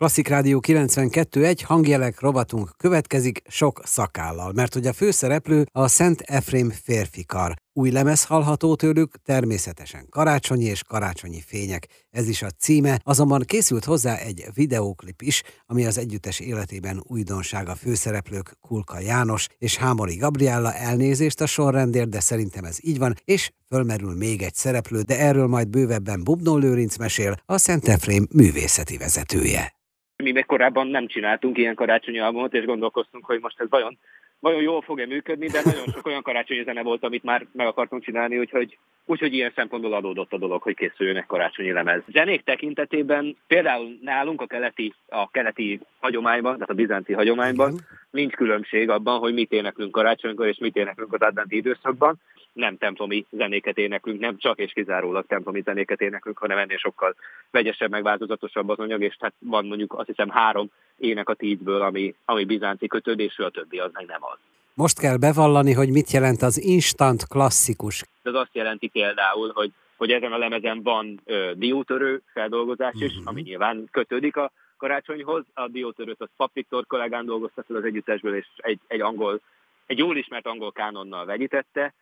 Klasszik Rádió 92.1 hangjelek rovatunk következik sok szakállal, mert hogy a főszereplő a Szent Efrém férfikar. Új lemez hallható tőlük, természetesen karácsonyi és karácsonyi fények. Ez is a címe, azonban készült hozzá egy videóklip is, ami az együttes életében újdonság a főszereplők Kulka János és Hámori Gabriella elnézést a sorrendért, de szerintem ez így van, és fölmerül még egy szereplő, de erről majd bővebben Bubnó Lőrinc mesél, a Szent Efrém művészeti vezetője. Mi még korábban nem csináltunk ilyen karácsonyi albumot, és gondolkoztunk, hogy most ez vajon, vajon jól fog-e működni, de nagyon sok olyan karácsonyi zene volt, amit már meg akartunk csinálni, úgyhogy, úgyhogy ilyen szempontból adódott a dolog, hogy készüljön egy karácsonyi lemez. Zenék tekintetében például nálunk a keleti, a keleti hagyományban, tehát a bizánci hagyományban nincs különbség abban, hogy mit éneklünk karácsonykor és mit éneklünk az adventi időszakban nem templomi zenéket éneklünk, nem csak és kizárólag templomi zenéket éneklünk, hanem ennél sokkal vegyesebb, meg változatosabb az anyag, és hát van mondjuk azt hiszem három ének a tízből, ami, ami bizánci kötődésű, a többi az meg nem az. Most kell bevallani, hogy mit jelent az instant klasszikus. Ez azt jelenti például, hogy, hogy ezen a lemezen van ö, diótörő feldolgozás is, mm-hmm. ami nyilván kötődik a karácsonyhoz. A diótörőt az Pap Viktor kollégán dolgozta fel az együttesből, és egy, egy angol, egy jól ismert angol kánonnal vegyítette,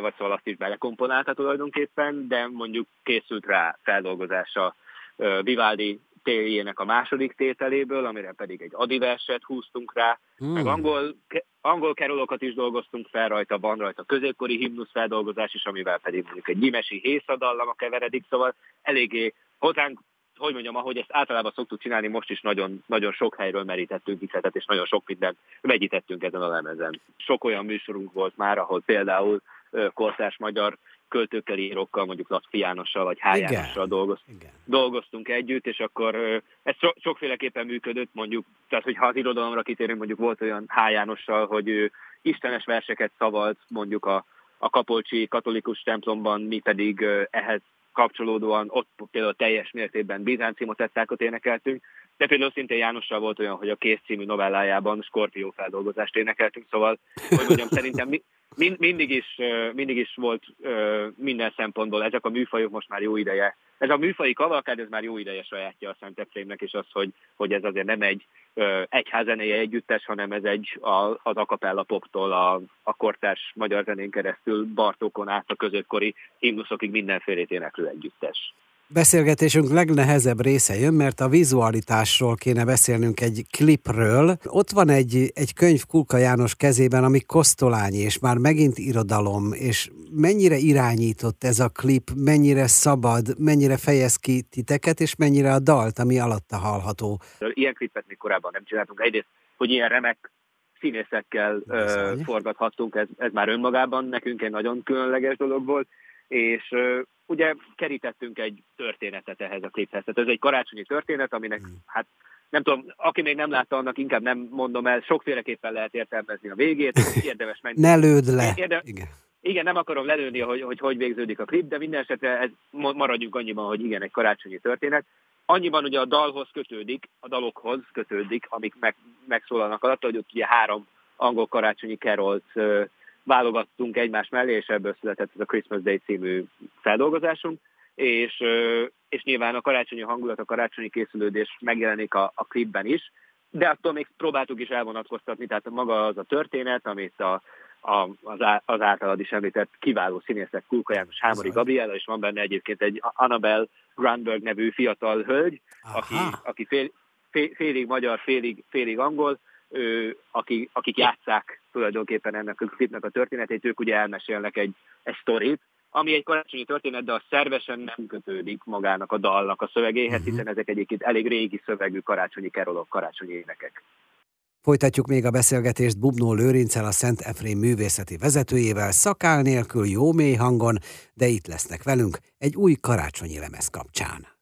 vagy szóval azt is belekomponálta tulajdonképpen, de mondjuk készült rá feldolgozása Vivaldi téljének a második tételéből, amire pedig egy adiverset húztunk rá, hmm. meg angol, angol kerolokat is dolgoztunk fel rajta, van rajta középkori himnusz feldolgozás is, amivel pedig mondjuk egy nyimesi hészadallama keveredik, szóval eléggé hozzánk hogy mondjam, ahogy ezt általában szoktuk csinálni, most is nagyon, nagyon sok helyről merítettünk ikletet, és nagyon sok mindent vegyítettünk ezen a lemezen. Sok olyan műsorunk volt már, ahol például kortárs magyar költőkkel, írókkal, mondjuk Latfi Jánossal vagy H. Jánossal dolgoztunk, dolgoztunk együtt, és akkor ez so, sokféleképpen működött, mondjuk, tehát hogyha az irodalomra kitérünk, mondjuk volt olyan H. Jánossal, hogy ő istenes verseket szavalt mondjuk a, a Kapolcsi katolikus templomban, mi pedig ehhez kapcsolódóan ott például teljes mértékben bizánci motettákat énekeltünk, de például szintén Jánossal volt olyan, hogy a Kész című novellájában Skorpió feldolgozást énekeltünk, szóval, hogy mondjam, szerintem mi, mind, mindig, is, mindig is volt minden szempontból, ezek a műfajok most már jó ideje. Ez a műfai kavalkád, ez már jó ideje sajátja a Szent Efrémnek, és az, hogy, hogy ez azért nem egy egyházenéje együttes, hanem ez egy a, az akapella poptól a, a kortárs magyar zenén keresztül Bartókon át a középkori himnuszokig mindenfélét éneklő együttes. Beszélgetésünk legnehezebb része jön, mert a vizualitásról kéne beszélnünk egy klipről. Ott van egy, egy könyv Kulka János kezében, ami kosztolányi, és már megint irodalom, és mennyire irányított ez a klip, mennyire szabad, mennyire fejez ki titeket, és mennyire a dalt, ami alatta hallható. Ilyen klipet még korábban nem csináltunk. Egyrészt, hogy ilyen remek színészekkel ö, forgathattunk, ez, ez már önmagában nekünk egy nagyon különleges dolog volt, és ugye kerítettünk egy történetet ehhez a kliphez. Tehát ez egy karácsonyi történet, aminek mm. hát nem tudom, aki még nem látta, annak inkább nem mondom el, sokféleképpen lehet értelmezni a végét, érdemes menni. ne lőd le! Érde... Igen. igen, nem akarom lelőni, hogy, hogy hogy végződik a klip, de minden esetre ez maradjunk annyiban, hogy igen, egy karácsonyi történet. Annyiban ugye a dalhoz kötődik, a dalokhoz kötődik, amik meg, megszólalnak alatt, hogy ott ugye három angol karácsonyi kerolt válogattunk egymás mellé, és ebből született ez a Christmas Day című feldolgozásunk, és, és nyilván a karácsonyi hangulat, a karácsonyi készülődés megjelenik a, a klipben is, de attól még próbáltuk is elvonatkoztatni, tehát maga az a történet, amit a, a, az, á, az általad is említett kiváló színészek Kulka János, Hámori Gabriela, és van benne egyébként egy Annabel Grandberg nevű fiatal hölgy, aki, aki fél, fél, félig magyar, félig, félig angol, ő, akik, akik játszák tulajdonképpen ennek a klipnek a történetét, ők ugye elmesélnek egy, egy sztorit, ami egy karácsonyi történet, de a szervesen nem kötődik magának a dalnak a szövegéhez, uh-huh. hiszen ezek egyébként elég régi szövegű karácsonyi kerolok, karácsonyi énekek. Folytatjuk még a beszélgetést Bubnó Lőrincel, a Szent Efrém művészeti vezetőjével, szakál nélkül, jó mély hangon, de itt lesznek velünk egy új karácsonyi lemez kapcsán.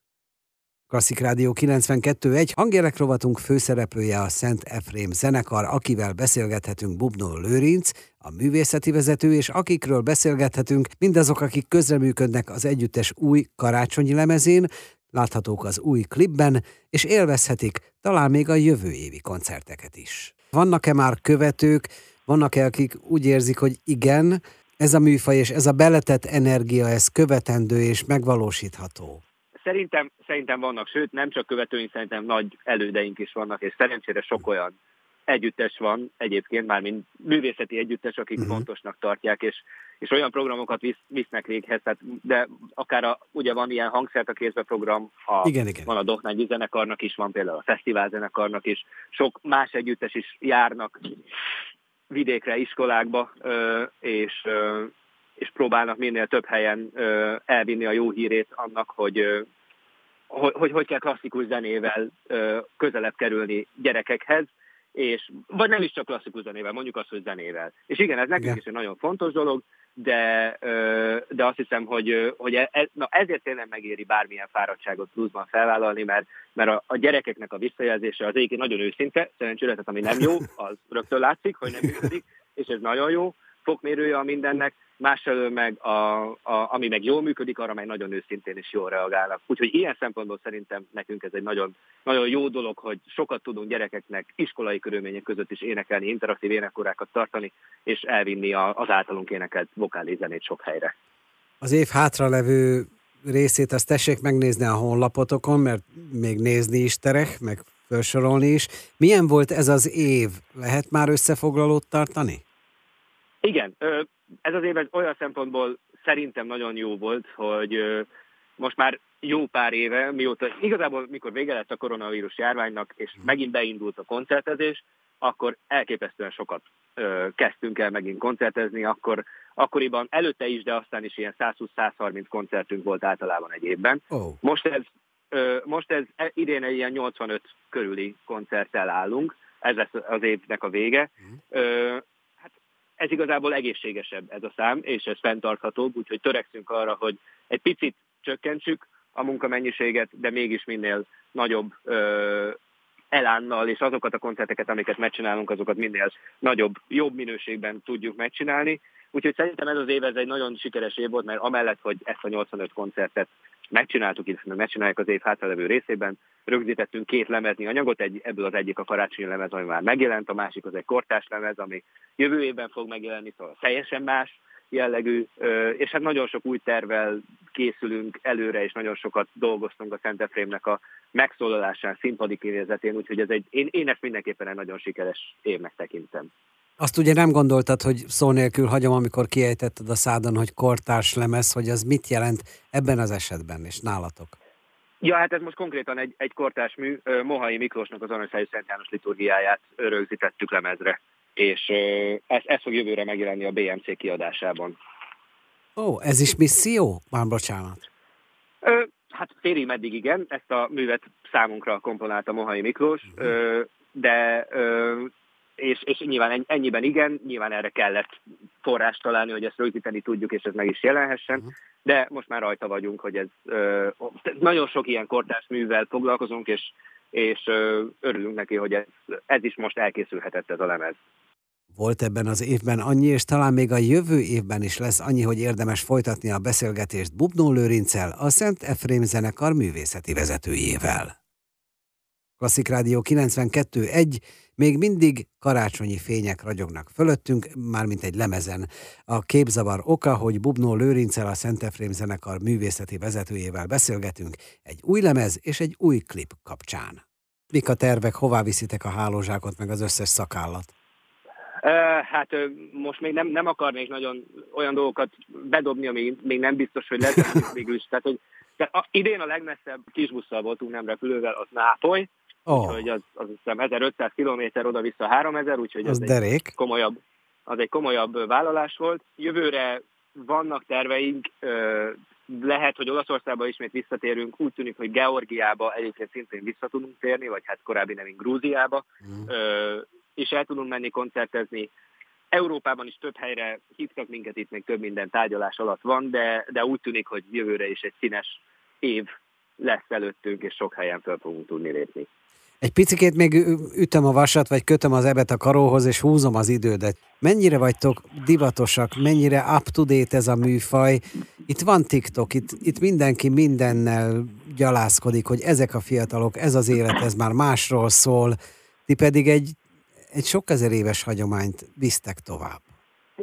Klasszik Rádió 92.1 hangjelek rovatunk főszereplője a Szent Efrém zenekar, akivel beszélgethetünk Bubnó Lőrinc, a művészeti vezető, és akikről beszélgethetünk, mindazok, akik közreműködnek az együttes új karácsonyi lemezén, láthatók az új klipben, és élvezhetik talán még a jövő évi koncerteket is. Vannak-e már követők, vannak-e, akik úgy érzik, hogy igen, ez a műfaj és ez a beletett energia, ez követendő és megvalósítható? Szerintem, szerintem vannak, sőt nem csak követőink, szerintem nagy elődeink is vannak, és szerencsére sok olyan együttes van egyébként, már mint művészeti együttes, akik uh-huh. fontosnak tartják, és, és olyan programokat visz, visznek véghez, tehát, de akár a, ugye van ilyen hangszert a kézbe program, a, igen, igen. van a Dohnányi zenekarnak is, van például a fesztivál zenekarnak is, sok más együttes is járnak vidékre, iskolákba, és, és próbálnak minél több helyen elvinni a jó hírét annak, hogy hogy, hogy, hogy kell klasszikus zenével közelebb kerülni gyerekekhez, és, vagy nem is csak klasszikus zenével, mondjuk azt, hogy zenével. És igen, ez nekünk igen. is egy nagyon fontos dolog, de, de azt hiszem, hogy, hogy ez, na ezért tényleg megéri bármilyen fáradtságot pluszban felvállalni, mert, mert a, a gyerekeknek a visszajelzése az egyébként nagyon őszinte, szerencsére, tehát ami nem jó, az rögtön látszik, hogy nem működik, és ez nagyon jó, fokmérője a mindennek, másfelől meg, a, a, ami meg jól működik, arra meg nagyon őszintén is jól reagálnak. Úgyhogy ilyen szempontból szerintem nekünk ez egy nagyon, nagyon jó dolog, hogy sokat tudunk gyerekeknek iskolai körülmények között is énekelni, interaktív énekkorákat tartani, és elvinni az általunk énekelt vokális zenét sok helyre. Az év hátralevő részét azt tessék megnézni a honlapotokon, mert még nézni is terek, meg felsorolni is. Milyen volt ez az év? Lehet már összefoglalót tartani? Igen, ez az év olyan szempontból szerintem nagyon jó volt, hogy most már jó pár éve, mióta igazából mikor vége lett a koronavírus járványnak, és mhm. megint beindult a koncertezés, akkor elképesztően sokat ö, kezdtünk el megint koncertezni, akkor akkoriban előtte is, de aztán is ilyen 120-130 koncertünk volt általában egy évben. Oh. Most ez ö, most ez e, idén egy ilyen 85 körüli koncerttel állunk, ez lesz az évnek a vége. Mm. Ö, ez igazából egészségesebb ez a szám, és ez fenntarthatóbb, úgyhogy törekszünk arra, hogy egy picit csökkentsük a munkamennyiséget, de mégis minél nagyobb ö, elánnal, és azokat a koncerteket, amiket megcsinálunk, azokat minél nagyobb, jobb minőségben tudjuk megcsinálni. Úgyhogy szerintem ez az év ez egy nagyon sikeres év volt, mert amellett, hogy ezt a 85 koncertet megcsináltuk, illetve megcsináljuk az év hátralevő részében, rögzítettünk két lemezni anyagot, egy, ebből az egyik a karácsonyi lemez, ami már megjelent, a másik az egy kortás lemez, ami jövő évben fog megjelenni, szóval teljesen más jellegű, és hát nagyon sok új tervel készülünk előre, és nagyon sokat dolgoztunk a Szent Efrémnek a megszólalásán, színpadi kinézetén, úgyhogy ez egy, én, én ezt mindenképpen egy nagyon sikeres évnek tekintem. Azt ugye nem gondoltad, hogy szó nélkül hagyom, amikor kiejtetted a szádon, hogy kortárs lemez, hogy az mit jelent ebben az esetben, és nálatok? Ja, hát ez most konkrétan egy, egy kortárs mű. Mohai Miklósnak az Aranyszájú Szent János liturgiáját rögzítettük lemezre, és ez, ez fog jövőre megjelenni a BMC kiadásában. Ó, ez is misszió? Már bocsánat. Ö, hát félig meddig igen, ezt a művet számunkra komponálta Mohai Miklós, uh-huh. ö, de ö, és, és nyilván ennyiben igen, nyilván erre kellett forrást találni, hogy ezt rögzíteni tudjuk, és ez meg is jelenhessen, uh-huh. de most már rajta vagyunk, hogy ez ö, nagyon sok ilyen kortárs művel foglalkozunk, és, és ö, örülünk neki, hogy ez, ez is most elkészülhetett ez a lemez. Volt ebben az évben annyi, és talán még a jövő évben is lesz annyi, hogy érdemes folytatni a beszélgetést Bubnó Lőrincel, a Szent Efrém zenekar művészeti vezetőjével. Klasszik Rádió 92.1, még mindig karácsonyi fények ragyognak fölöttünk, mármint egy lemezen. A képzavar oka, hogy Bubnó Lőrincel a Szent Efrém zenekar művészeti vezetőjével beszélgetünk egy új lemez és egy új klip kapcsán. Mik a tervek, hová viszitek a hálózsákot meg az összes szakállat? Hát most még nem, nem akarnék nagyon olyan dolgokat bedobni, ami még nem biztos, hogy lesz, mégis. Tehát, hogy tehát a, idén a legmesszebb kisbusszal voltunk, nem repülővel, az Nápoly, Oh. Úgyhogy az, az hiszem 1500 km oda-vissza 3000, úgyhogy az, az egy komolyabb, az egy komolyabb vállalás volt. Jövőre vannak terveink, lehet, hogy Olaszországba ismét visszatérünk, úgy tűnik, hogy Georgiába egyébként szintén vissza tudunk térni, vagy hát korábbi nevén Grúziába, mm. és el tudunk menni koncertezni. Európában is több helyre hívtak minket, itt még több minden tárgyalás alatt van, de, de úgy tűnik, hogy jövőre is egy színes év lesz előttünk, és sok helyen fel fogunk tudni lépni. Egy picikét még ütöm a vasat, vagy kötöm az ebet a karóhoz, és húzom az idődet. Mennyire vagytok divatosak, mennyire up-to-date ez a műfaj? Itt van TikTok, itt, itt mindenki mindennel gyalászkodik, hogy ezek a fiatalok, ez az élet, ez már másról szól. Ti pedig egy, egy sok ezer éves hagyományt visztek tovább.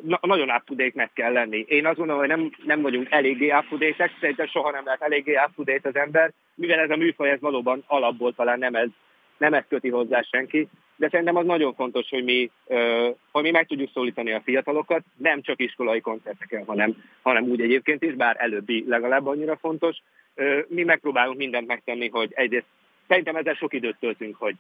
na, nagyon up kell lenni. Én azt gondolom, hogy nem, nem vagyunk eléggé up szerintem soha nem lehet eléggé up az ember, mivel ez a műfaj ez valóban alapból talán nem ez, nem ez köti hozzá senki, de szerintem az nagyon fontos, hogy mi, hogy mi meg tudjuk szólítani a fiatalokat, nem csak iskolai koncerteken, hanem, hanem úgy egyébként is, bár előbbi legalább annyira fontos. Mi megpróbálunk mindent megtenni, hogy egyrészt szerintem ezzel sok időt töltünk, hogy,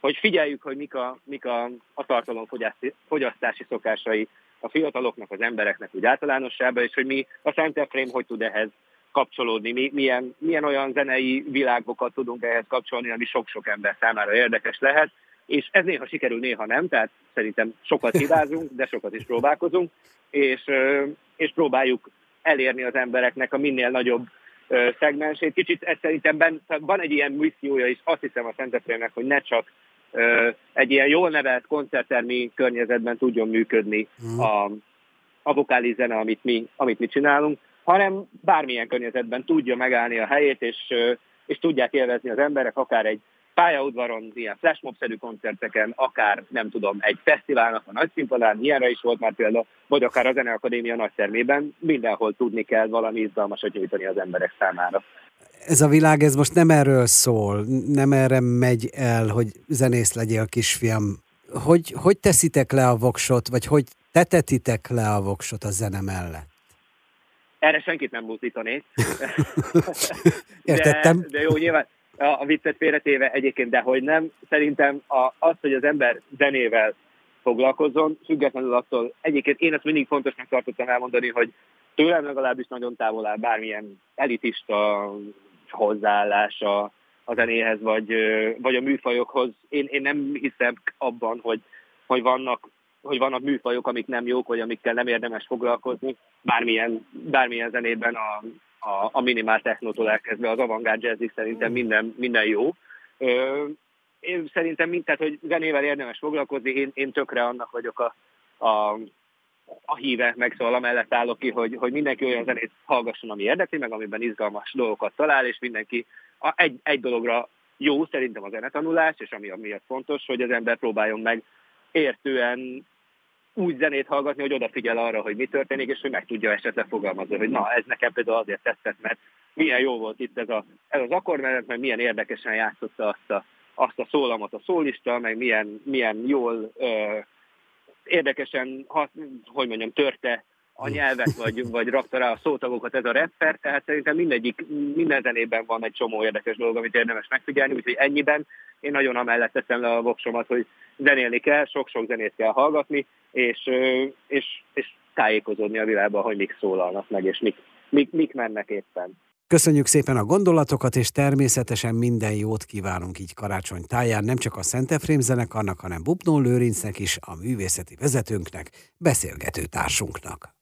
hogy figyeljük, hogy mik a, mik a, a tartalomfogyasztási szokásai a fiataloknak, az embereknek úgy általánosságban, és hogy mi a Szent Efrém hogy tud ehhez kapcsolódni, mi, milyen, milyen olyan zenei világokat tudunk ehhez kapcsolni, ami sok-sok ember számára érdekes lehet, és ez néha sikerül, néha nem, tehát szerintem sokat hibázunk, de sokat is próbálkozunk, és, és próbáljuk elérni az embereknek a minél nagyobb szegmensét. Kicsit ez szerintem ben, van egy ilyen missziója is, azt hiszem a Szentefrémnek, hogy ne csak egy ilyen jól nevelt koncerttermi környezetben tudjon működni mm. a, a vokális zene, amit mi, amit mi csinálunk, hanem bármilyen környezetben tudja megállni a helyét, és, és tudják élvezni az emberek, akár egy pályaudvaron, ilyen flashmob-szerű koncerteken, akár nem tudom, egy fesztiválnak a nagy színpadán, ilyenre is volt már példa, vagy akár a Zeneakadémia nagy termében, mindenhol tudni kell valami izgalmasat nyújtani az emberek számára. Ez a világ, ez most nem erről szól, nem erre megy el, hogy zenész legyél, kisfiam. Hogy, hogy teszitek le a voksot, vagy hogy tetetitek le a voksot a zene mellett? Erre senkit nem buzdítanék. Értettem. De, de jó, nyilván a viccet félretéve egyébként, de hogy nem. Szerintem a, az, hogy az ember zenével foglalkozzon, függetlenül attól, egyébként én ezt mindig fontosnak tartottam elmondani, hogy tőlem legalábbis nagyon távol áll bármilyen elitista hozzáállása a zenéhez, vagy, vagy a műfajokhoz. Én, én nem hiszem abban, hogy, hogy vannak hogy vannak műfajok, amik nem jók, vagy amikkel nem érdemes foglalkozni. Bármilyen, bármilyen zenében a, a, a minimál technótól elkezdve az avantgárd jazzig szerintem minden, minden jó. Ö, én szerintem mint, tehát, hogy zenével érdemes foglalkozni, én, én tökre annak vagyok a, a, a híve, meg szóval amellett állok ki, hogy, hogy mindenki olyan zenét hallgasson, ami érdekli, meg amiben izgalmas dolgokat talál, és mindenki a, egy, egy dologra jó szerintem a zenetanulás, és ami miatt fontos, hogy az ember próbáljon meg értően úgy zenét hallgatni, hogy odafigyel arra, hogy mi történik, és hogy meg tudja esetleg fogalmazni, hogy na, ez nekem például azért tetszett, mert milyen jó volt itt ez, a, ez az akkordmenet, mert milyen érdekesen játszotta azt a, azt a szólamot a szólista, meg milyen, milyen jól ö, érdekesen, ha, hogy mondjam, törte a nyelvet, vagy, vagy rakta rá a szótagokat ez a rapper, tehát szerintem mindegyik, minden zenében van egy csomó érdekes dolog, amit érdemes megfigyelni, úgyhogy ennyiben én nagyon amellett teszem le a voksomat, hogy zenélni kell, sok-sok zenét kell hallgatni, és, és, és tájékozódni a világban, hogy mik szólalnak meg, és mik, mik, mik mennek éppen. Köszönjük szépen a gondolatokat, és természetesen minden jót kívánunk így karácsony táján, nem csak a Szent Efrém zenekarnak, hanem Bubnó Lőrincnek is, a művészeti vezetőnknek, beszélgető társunknak.